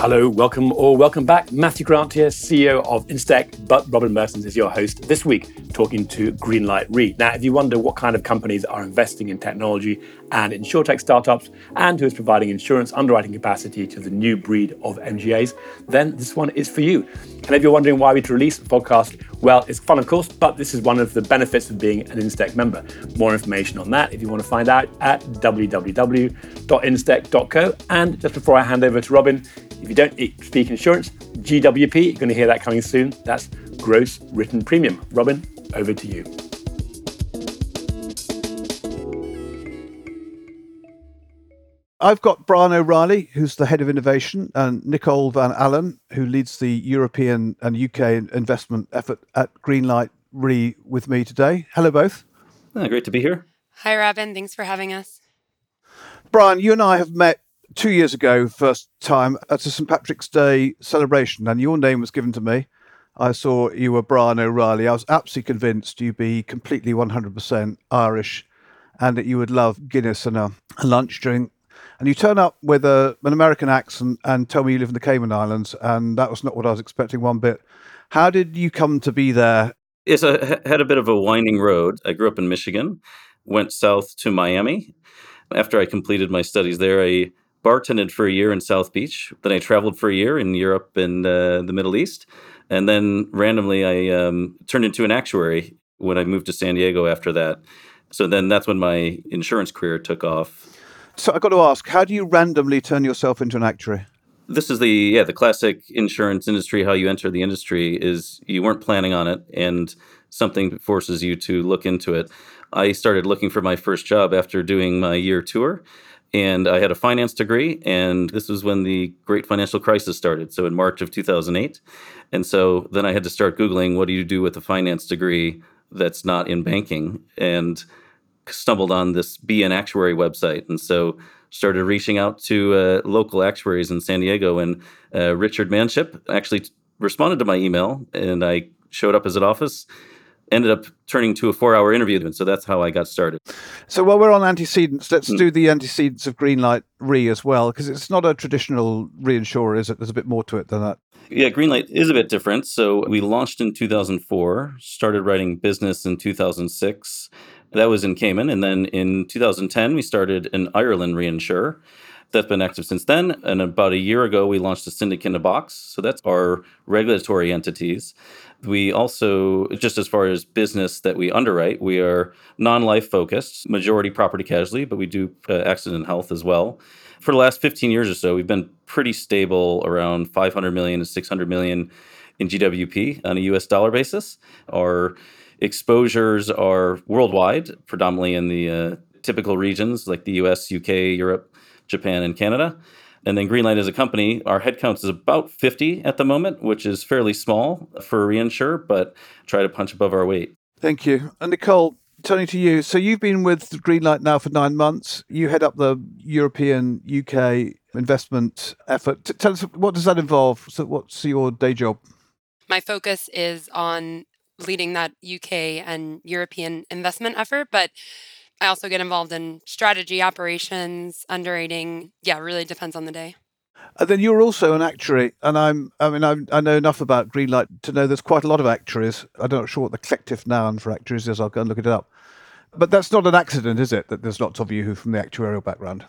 Hello, welcome or welcome back. Matthew Grant here, CEO of Instech, but Robin Merttens is your host this week, talking to Greenlight Re. Now, if you wonder what kind of companies are investing in technology and in insurtech startups, and who is providing insurance underwriting capacity to the new breed of MGAs, then this one is for you. And if you're wondering why we'd release a podcast, well, it's fun, of course, but this is one of the benefits of being an Instech member. More information on that if you want to find out at www.instech.co. And just before I hand over to Robin, if you don't speak insurance, GWP, you're going to hear that coming soon. That's gross written premium. Robin, over to you. I've got Brian O'Reilly, who's the head of innovation, and Nicole Van Allen, who leads the European and UK investment effort at Greenlight Re with me today. Hello, both. Oh, great to be here. Hi, Robin. Thanks for having us. Brian, you and I have met two years ago, first time at a St. Patrick's Day celebration, and your name was given to me. I saw you were Brian O'Reilly. I was absolutely convinced you'd be completely 100% Irish and that you would love Guinness and a, a lunch drink. And you turn up with a, an American accent and tell me you live in the Cayman Islands, and that was not what I was expecting one bit. How did you come to be there? Yes, I had a bit of a winding road. I grew up in Michigan, went south to Miami. After I completed my studies there, I bartended for a year in South Beach. Then I traveled for a year in Europe and uh, the Middle East. And then randomly, I um, turned into an actuary when I moved to San Diego after that. So then that's when my insurance career took off. So I've got to ask, how do you randomly turn yourself into an actuary? This is the yeah the classic insurance industry. How you enter the industry is you weren't planning on it, and something forces you to look into it. I started looking for my first job after doing my year tour, and I had a finance degree, and this was when the great financial crisis started. So in March of 2008. And so then I had to start Googling what do you do with a finance degree that's not in banking? And stumbled on this Be an Actuary website. And so started reaching out to uh, local actuaries in San Diego. And uh, Richard Manship actually responded to my email, and I showed up as an office ended up turning to a four hour interview. And so that's how I got started. So while we're on antecedents, let's mm. do the antecedents of Greenlight Re as well, because it's not a traditional reinsurer, is it? There's a bit more to it than that. Yeah, Greenlight is a bit different. So we launched in 2004, started writing business in 2006. That was in Cayman. And then in 2010, we started an Ireland reinsurer that's been active since then. And about a year ago, we launched a syndicate in a box. So that's our regulatory entities. We also, just as far as business that we underwrite, we are non life focused, majority property casualty, but we do uh, accident and health as well. For the last 15 years or so, we've been pretty stable around 500 million to 600 million in GWP on a US dollar basis. Our exposures are worldwide, predominantly in the uh, typical regions like the US, UK, Europe, Japan, and Canada. And then Greenlight as a company, our headcount is about 50 at the moment, which is fairly small for a reinsurer, but try to punch above our weight. Thank you. And Nicole, turning to you. So you've been with Greenlight now for nine months. You head up the European UK investment effort. Tell us, what does that involve? So what's your day job? My focus is on leading that UK and European investment effort, but I also get involved in strategy, operations, underwriting. Yeah, really depends on the day. And then you're also an actuary, and I'm. I mean, I, I know enough about Greenlight to know there's quite a lot of actuaries. I'm not sure what the collective noun for actuaries is. I'll go and look it up. But that's not an accident, is it? That there's lots of you who are from the actuarial background.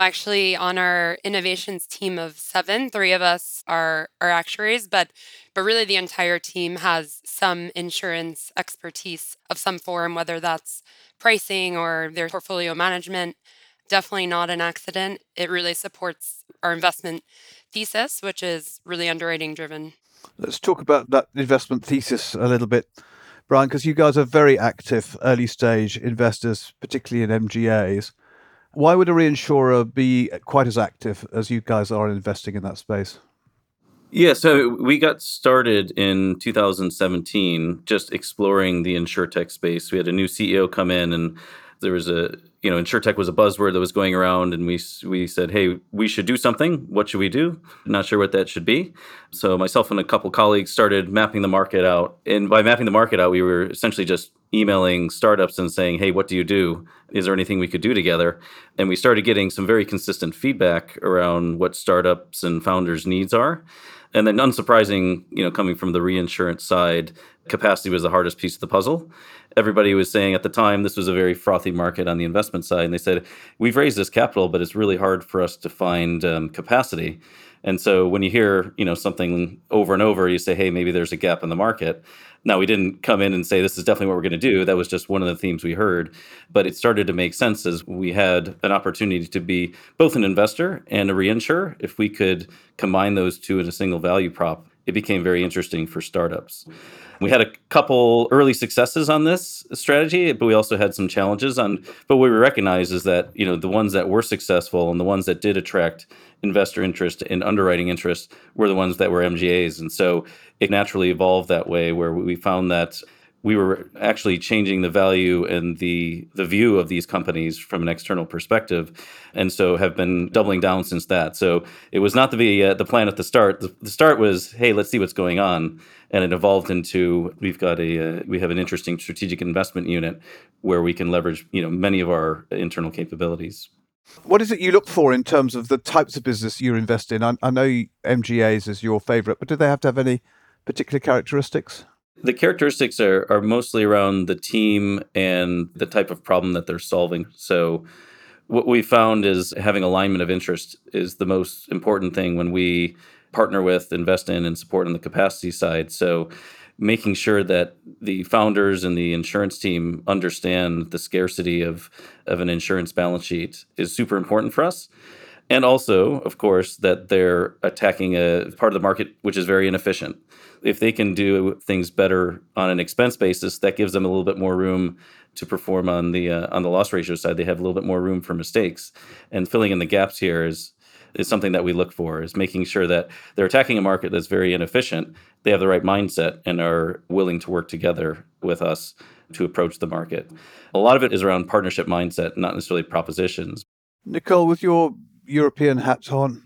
Actually, on our innovations team of seven, three of us are are actuaries, but but really the entire team has some insurance expertise of some form, whether that's pricing or their portfolio management. Definitely not an accident. It really supports our investment thesis, which is really underwriting driven. Let's talk about that investment thesis a little bit, Brian, because you guys are very active early stage investors, particularly in MGAs. Why would a reinsurer be quite as active as you guys are in investing in that space? Yeah, so we got started in 2017 just exploring the insurtech space. We had a new CEO come in and there was a you know insurtech was a buzzword that was going around and we we said hey we should do something. What should we do? Not sure what that should be. So myself and a couple colleagues started mapping the market out. And by mapping the market out we were essentially just emailing startups and saying hey what do you do? Is there anything we could do together? And we started getting some very consistent feedback around what startups and founders needs are and then unsurprising you know coming from the reinsurance side capacity was the hardest piece of the puzzle everybody was saying at the time this was a very frothy market on the investment side. And they said, we've raised this capital, but it's really hard for us to find um, capacity. And so when you hear, you know, something over and over, you say, hey, maybe there's a gap in the market. Now, we didn't come in and say this is definitely what we're going to do. That was just one of the themes we heard. But it started to make sense as we had an opportunity to be both an investor and a reinsurer. If we could combine those two in a single value prop, it became very interesting for startups. We had a couple early successes on this strategy, but we also had some challenges on. But what we recognize is that you know the ones that were successful and the ones that did attract investor interest and underwriting interest were the ones that were MGAs, and so it naturally evolved that way, where we found that we were actually changing the value and the the view of these companies from an external perspective, and so have been doubling down since that. So it was not the uh, the plan at the start. The, the, start was, hey, let's see what's going on, and it evolved into we've got a uh, we have an interesting strategic investment unit where we can leverage you know many of our internal capabilities. What is it you look for in terms of the types of business you invest in? I, I know MGAs is your favorite, but do they have to have any particular characteristics? The characteristics are, are mostly around the team and the type of problem that they're solving. So, what we found is having alignment of interest is the most important thing when we partner with, invest in, and support on the capacity side. So, making sure that the founders and the insurance team understand the scarcity of, of an insurance balance sheet is super important for us. And also, of course, that they're attacking a part of the market which is very inefficient if they can do things better on an expense basis, that gives them a little bit more room to perform on the uh, on the loss ratio side. They have a little bit more room for mistakes, and filling in the gaps here is is something that we look for. Is making sure that they're attacking a market that's very inefficient. They have the right mindset and are willing to work together with us to approach the market. A lot of it is around partnership mindset, not necessarily propositions. Nicole, with your European hats on,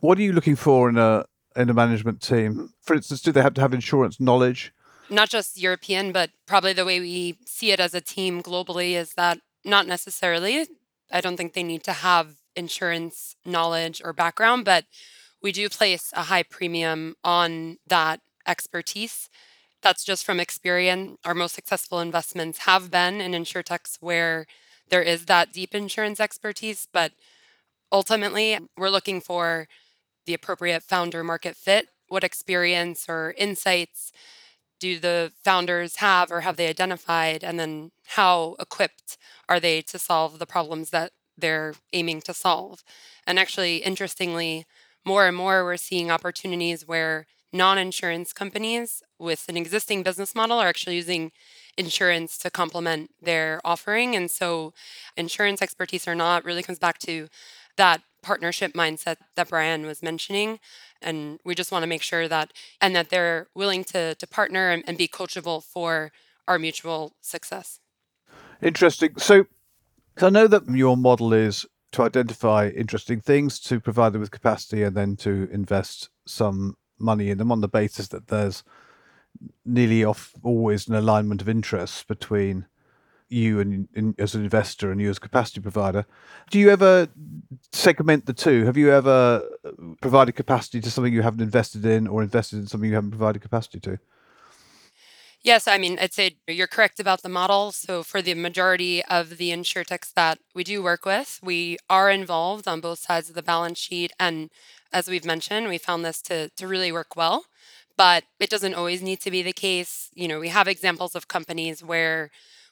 what are you looking for in a in a management team? For instance, do they have to have insurance knowledge? Not just European, but probably the way we see it as a team globally is that not necessarily. I don't think they need to have insurance knowledge or background, but we do place a high premium on that expertise. That's just from experience. Our most successful investments have been in insurtechs where there is that deep insurance expertise, but ultimately we're looking for the appropriate founder market fit? What experience or insights do the founders have or have they identified? And then how equipped are they to solve the problems that they're aiming to solve? And actually, interestingly, more and more we're seeing opportunities where non insurance companies with an existing business model are actually using insurance to complement their offering. And so, insurance expertise or not really comes back to that partnership mindset that Brian was mentioning. And we just want to make sure that, and that they're willing to, to partner and, and be coachable for our mutual success. Interesting. So, I know that your model is to identify interesting things, to provide them with capacity, and then to invest some money in them on the basis that there's nearly off always an alignment of interests between you and, and, as an investor and you as capacity provider. Do you ever segment the two? Have you ever uh, provided capacity to something you haven't invested in or invested in something you haven't provided capacity to? Yes, I mean, I'd say you're correct about the model. So, for the majority of the insurtechs that we do work with, we are involved on both sides of the balance sheet. And as we've mentioned, we found this to, to really work well. But it doesn't always need to be the case. You know, we have examples of companies where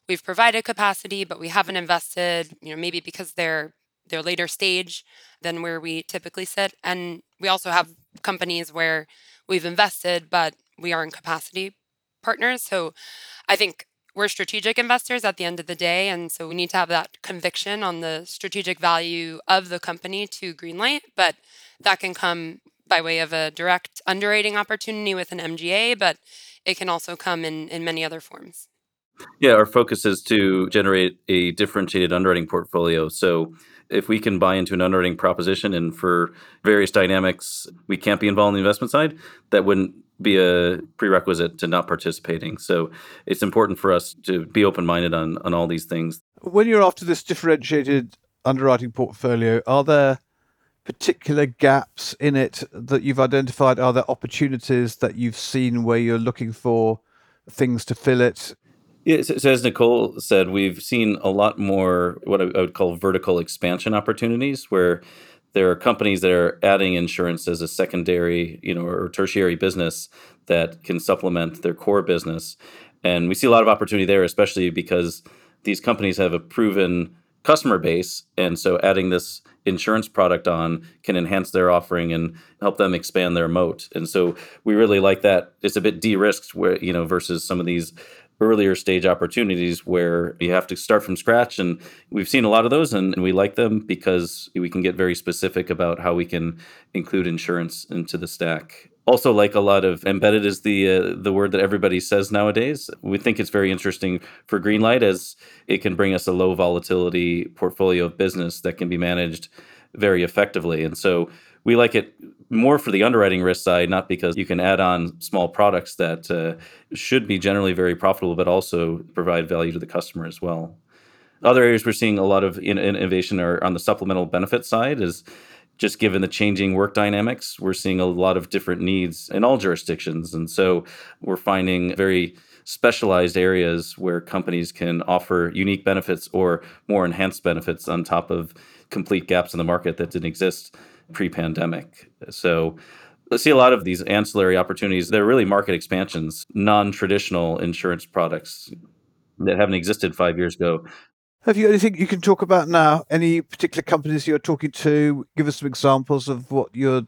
we've provided capacity, but we haven't invested, you know, maybe because they're they're later stage than where we typically sit. And we also have companies where we've invested, but we aren't capacity partners. So I think we're strategic investors at the end of the day. And so we need to have that conviction on the strategic value of the company to Greenlight. But that can come by way of a direct underwriting opportunity with an MGA, but it can also come in, in many other forms. Yeah, our focus is to generate a differentiated underwriting portfolio. So if we can buy into an underwriting proposition and for various dynamics we can't be involved in the investment side, that wouldn't be a prerequisite to not participating. So it's important for us to be open minded on, on all these things. When you're after this differentiated underwriting portfolio, are there particular gaps in it that you've identified? Are there opportunities that you've seen where you're looking for things to fill it? Yeah, so, so as Nicole said, we've seen a lot more what I would call vertical expansion opportunities where there are companies that are adding insurance as a secondary, you know, or tertiary business that can supplement their core business. And we see a lot of opportunity there, especially because these companies have a proven customer base. And so adding this insurance product on can enhance their offering and help them expand their moat. And so we really like that. It's a bit de-risked where, you know, versus some of these earlier stage opportunities where you have to start from scratch. And we've seen a lot of those and, and, we like them because we can get very specific about how we can include insurance into the stack. Also, like a lot of embedded is the uh, the word that everybody says nowadays. We think it's very interesting for Greenlight as it can bring us a low volatility portfolio of business that can be managed very effectively. And so we like it more for the underwriting risk side, not because you can add on small products that uh, should be generally very profitable, but also provide value to the customer as well. Other areas we're seeing a lot of innovation are on the supplemental benefit side is just given the changing work dynamics, we're seeing a lot of different needs in all jurisdictions. And so we're finding very specialized areas where companies can offer unique benefits or more enhanced benefits on top of complete gaps in the market that didn't exist pre-pandemic. So I see a lot of these ancillary opportunities. They're really market expansions, non-traditional insurance products that haven't existed five years ago. Have you anything you can talk about now? Any particular companies you're talking to? Give us some examples of what you're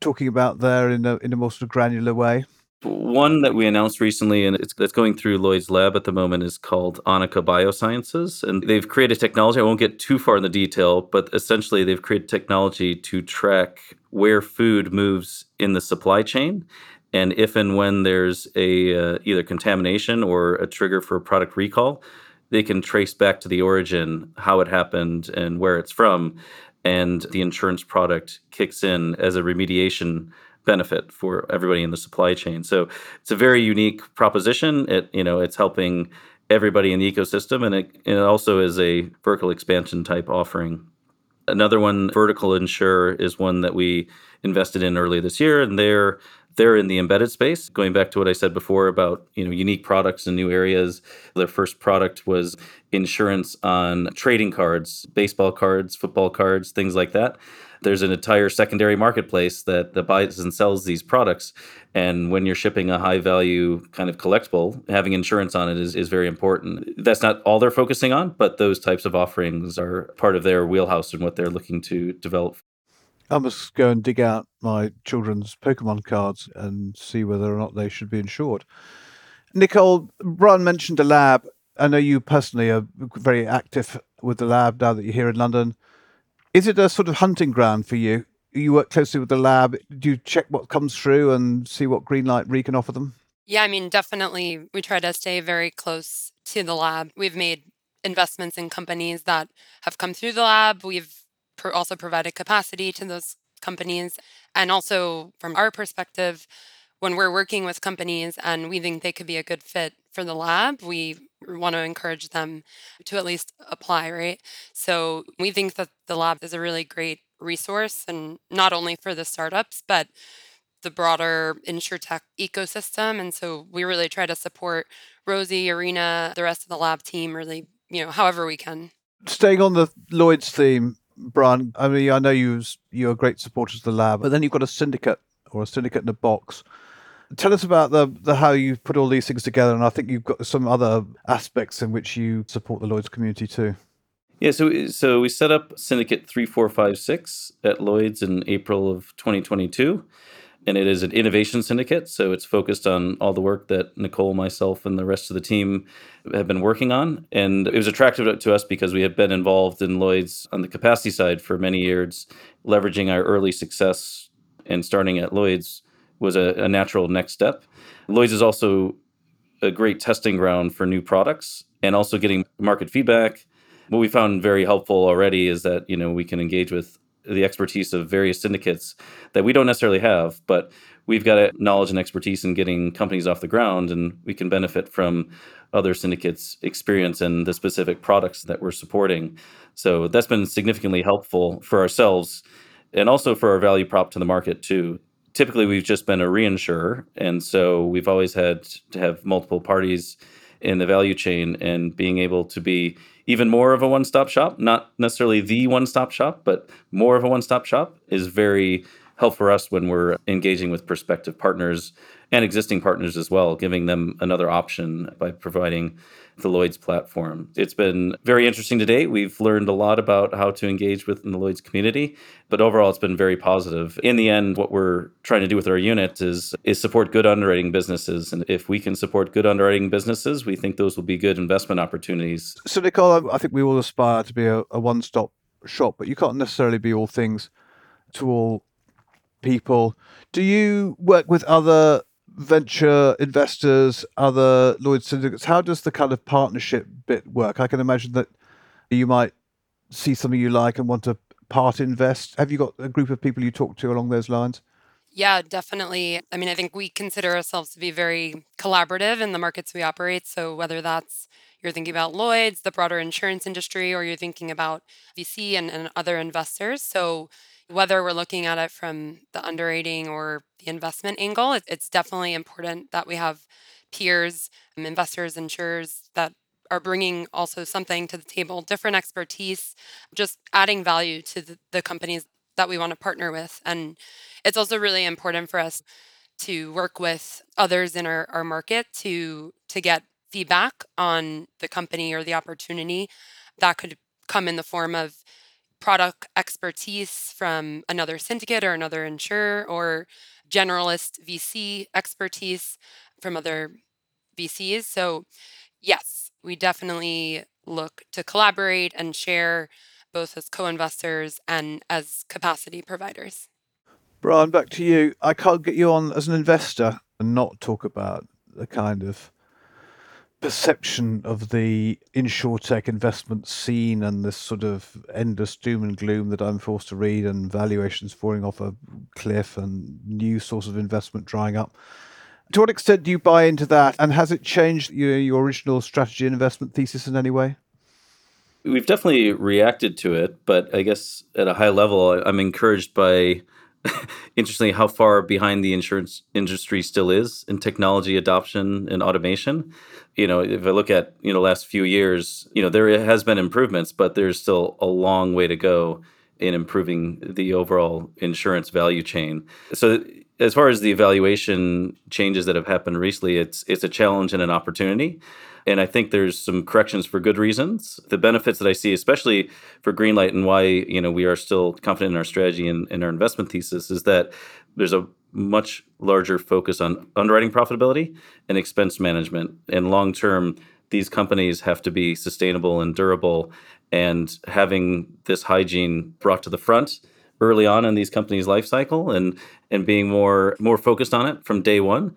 talking about there in a in a more sort of granular way. One that we announced recently, and it's that's going through Lloyd's Lab at the moment, is called Anika Biosciences, and they've created technology. I won't get too far in the detail, but essentially they've created technology to track where food moves in the supply chain, and if and when there's a uh, either contamination or a trigger for a product recall, they can trace back to the origin how it happened and where it's from, and the insurance product kicks in as a remediation benefit for everybody in the supply chain. So it's a very unique proposition. It you know it's helping everybody in the ecosystem, and it, and it also is a vertical expansion type offering. Another one, Vertical Insure, is one that we invested in early this year, and they're they're in the embedded space. Going back to what I said before about you know unique products in new areas, their first product was insurance on trading cards, baseball cards, football cards, things like that there's an entire secondary marketplace that, that buys and sells these products. And when you're shipping a high value kind of collectible, having insurance on it is, is very important. That's not all they're focusing on, but those types of offerings are part of their wheelhouse and what they're looking to develop. I must go and dig out my children's Pokemon cards and see whether or not they should be insured. Nicole, Brian mentioned a lab. I know you personally are very active with the lab now that you're here in London. Is it a sort of hunting ground for you? You work closely with the lab. Do you check what comes through and see what Greenlight Re can offer them? Yeah, I mean, definitely we try to stay very close to the lab. We've made investments in companies that have come through the lab. We've also provided capacity to those companies. And also, from our perspective, when we're working with companies and we think they could be a good fit for the lab, we want to encourage them to at least apply, right? So we think that the lab is a really great resource and not only for the startups, but the broader insurtech ecosystem. And so we really try to support Rosie, Arena, the rest of the lab team, really, you know, however we can. Staying on the Lloyd's theme, Brian, I mean, I know you you're a great supporter of the lab, but then you've got a syndicate or a syndicate in a box tell us about the, the how you put all these things together, and I think you've got some other aspects in which you support the Lloyd's community too. Yeah, so so we set up Syndicate three four five six at Lloyd's in April of 2022, and it is an innovation syndicate. So it's focused on all the work that Nicole, myself, and the rest of the team have been working on. And it was attractive to us because we have been involved in Lloyd's on the capacity side for many years, leveraging our early success and starting at Lloyd's was a, a natural next step. Lloyd's is also a great testing ground for new products and also getting market feedback. What we found very helpful already is that, you know, we can engage with the expertise of various syndicates that we don't necessarily have, but we've got a knowledge and expertise in getting companies off the ground and we can benefit from other syndicates experience and the specific products that we're supporting so that's been significantly helpful for ourselves and also for our value prop to the market too typically we've just been a reinsurer and so we've always had to have multiple parties in the value chain and being able to be even more of a one-stop shop not necessarily the one-stop shop but more of a one-stop shop is very helpful for us when we're engaging with prospective partners and existing partners as well, giving them another option by providing the Lloyd's platform. It's been very interesting to date. We've learned a lot about how to engage within the Lloyd's community, but overall it's been very positive. In the end, what we're trying to do with our unit is is support good underwriting businesses. And if we can support good underwriting businesses, we think those will be good investment opportunities. So Nicole, I think we all aspire to be a, a one-stop shop, but you can't necessarily be all things to all people. Do you work with other venture investors, other Lloyd syndicates? How does the kind of partnership bit work? I can imagine that you might see something you like and want to part invest. Have you got a group of people you talk to along those lines? Yeah, definitely. I mean, I think we consider ourselves to be very collaborative in the markets we operate. So whether that's you're thinking about Lloyd's, the broader insurance industry, or you're thinking about VC and, and other investors. So whether we're looking at it from the underwriting or the investment angle, it's definitely important that we have peers, um, investors, insurers that are bringing also something to the table, different expertise, just adding value to the, the companies that we want to partner with. And it's also really important for us to work with others in our, our market to to get feedback on the company or the opportunity that could come in the form of product expertise from another syndicate or another insurer or generalist VC expertise from other VCs. So, yes, we definitely look to collaborate and share both as co investors and as capacity providers. Brian, back to you. I can't get you on as an investor and not talk about the kind of perception of the insurtech investment scene and this sort of endless doom and gloom that I'm forced to read and valuations falling off a cliff and new source of investment drying up. To what extent do you buy into that? And has it changed you know, your original strategy and investment thesis in any way? We've definitely reacted to it, but I guess at a high level, I'm encouraged by interestingly how far behind the insurance industry still is in technology adoption and automation. You know if i look at you know last few years you know there has been improvements but there's still a long way to go in improving the overall insurance value chain. So as far as the evaluation changes that have happened recently it's it's a challenge and an opportunity and I think there's some corrections for good reasons. The benefits that I see, especially for Greenlight and why you know we are still confident in our strategy and, and our investment thesis, is that there's a much larger focus on underwriting profitability and expense management. And long term, these companies have to be sustainable and durable. And having this hygiene brought to the front early on in these companies' life cycle and and being more more focused on it from day one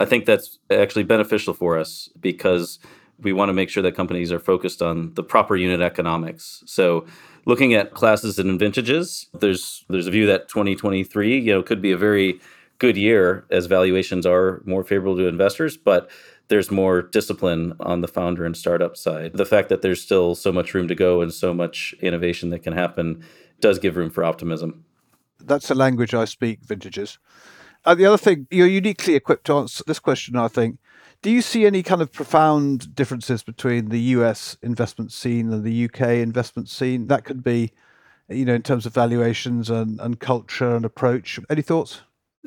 I think that's actually beneficial for us because we want to make sure that companies are focused on the proper unit economics. So looking at classes and vintages, there's there's a view that 2023, you know, could be a very good year as valuations are more favorable to investors, but there's more discipline on the founder and startup side. The fact that there's still so much room to go and so much innovation that can happen does give room for optimism. That's the language I speak, vintages. And the other thing, you're uniquely equipped to answer this question, I think. Do you see any kind of profound differences between the US investment scene and the UK investment scene? That could be, you know, in terms of valuations and, and culture and approach. Any thoughts?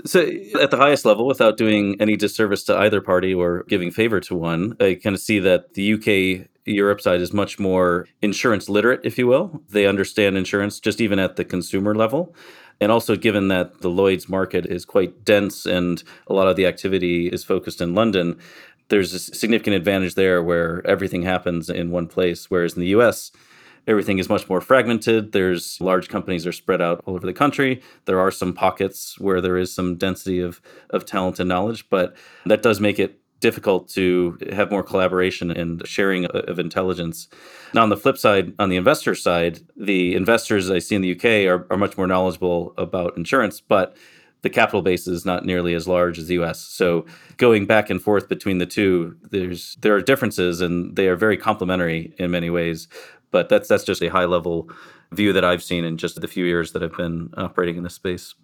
So, at the highest level, without doing any disservice to either party or giving favor to one, I kind of see that the UK Europe side is much more insurance literate, if you will. They understand insurance just even at the consumer level. And also, given that the Lloyd's market is quite dense and a lot of the activity is focused in London, there's a significant advantage there where everything happens in one place. Whereas in the US, everything is much more fragmented. There's large companies are spread out all over the country. There are some pockets where there is some density of, of talent and knowledge, but that does make it difficult to have more collaboration and sharing of intelligence. Now, on the flip side, on the investor side, the investors I see in the UK are, are much more knowledgeable about insurance, but the capital base is not nearly as large as the US. So going back and forth between the two, there's there are differences and they are very complementary in many ways. But that's that's just a high level view that I've seen in just the few years that I've been operating in this space.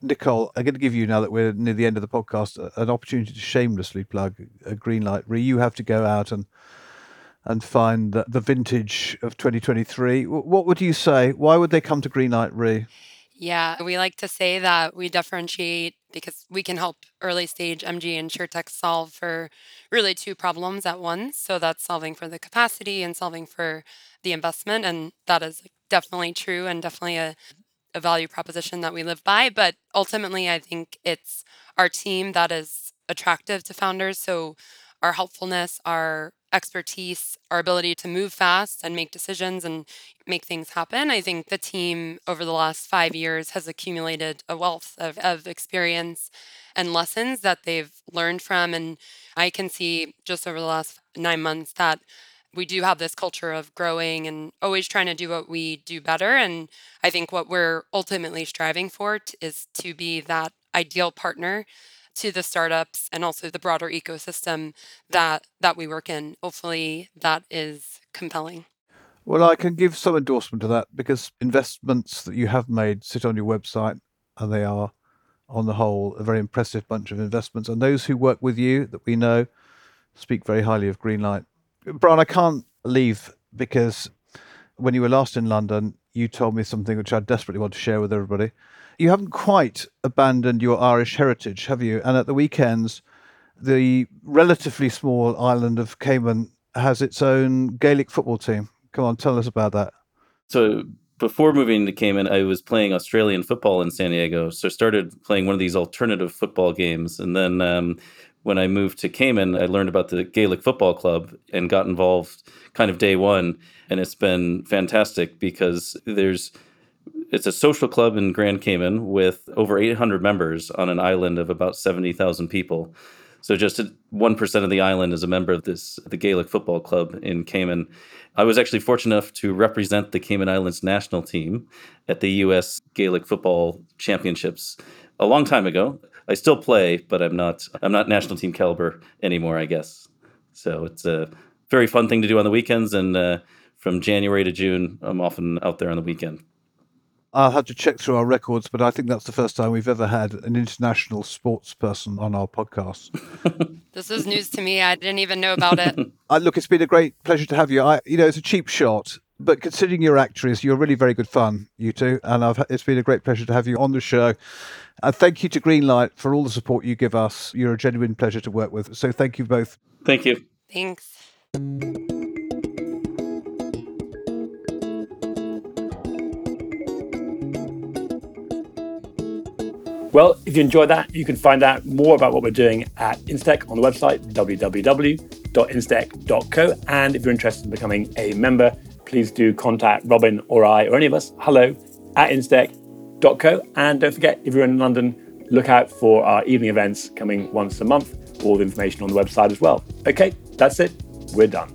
Nicole, I'm going to give you now that we're near the end of the podcast an opportunity to shamelessly plug a Greenlight Re. You have to go out and and find the, the vintage of 2023. What would you say? Why would they come to Greenlight Re? Yeah, we like to say that we differentiate because we can help early stage MG insurtech solve for really two problems at once. So that's solving for the capacity and solving for the investment. And that is definitely true and definitely a, a value proposition that we live by. But ultimately, I think it's our team that is attractive to founders. So our helpfulness, our expertise, our ability to move fast and make decisions and make things happen. I think the team over the last five years has accumulated a wealth of, of experience and lessons that they've learned from. And I can see just over the last nine months that we do have this culture of growing and always trying to do what we do better. And I think what we're ultimately striving for t- is to be that ideal partner to the startups and also the broader ecosystem that that we work in. Hopefully that is compelling. Well, I can give some endorsement to that because investments that you have made sit on your website and they are on the whole a very impressive bunch of investments and those who work with you that we know speak very highly of Greenlight. Brian, I can't leave because when you were last in London, you told me something which I desperately want to share with everybody you haven't quite abandoned your Irish heritage, have you? And at the weekends, the relatively small island of Cayman has its own Gaelic football team. Come on, tell us about that. So before moving to Cayman, I was playing Australian football in San Diego. So I started playing one of these alternative football games. And then um, when I moved to Cayman, I learned about the Gaelic Football Club and got involved kind of day one. And it's been fantastic because there's it's a social club in Grand Cayman with over 800 members on an island of about 70,000 people. So just 1% of the island is a member of this the Gaelic Football Club in Cayman. I was actually fortunate enough to represent the Cayman Islands national team at the US Gaelic Football Championships a long time ago. I still play, but I'm not I'm not national team caliber anymore, I guess. So it's a very fun thing to do on the weekends and uh, from January to June, I'm often out there on the weekend. I'll have to check through our records, but I think that's the first time we've ever had an international sports person on our podcast. this is news to me. I didn't even know about it. uh, look, it's been a great pleasure to have you. I, you know, it's a cheap shot, but considering your actuaries, you're really very good fun, you two, and I've, it's been a great pleasure to have you on the show. And thank you to Greenlight for all the support you give us. You're a genuine pleasure to work with. So thank you both. Thank you. Thanks. Well, if you enjoyed that, you can find out more about what we're doing at Instech on the website www.instech.co. And if you're interested in becoming a member, please do contact Robin or I or any of us. Hello at instech.co. And don't forget, if you're in London, look out for our evening events coming once a month. All the information on the website as well. Okay, that's it. We're done.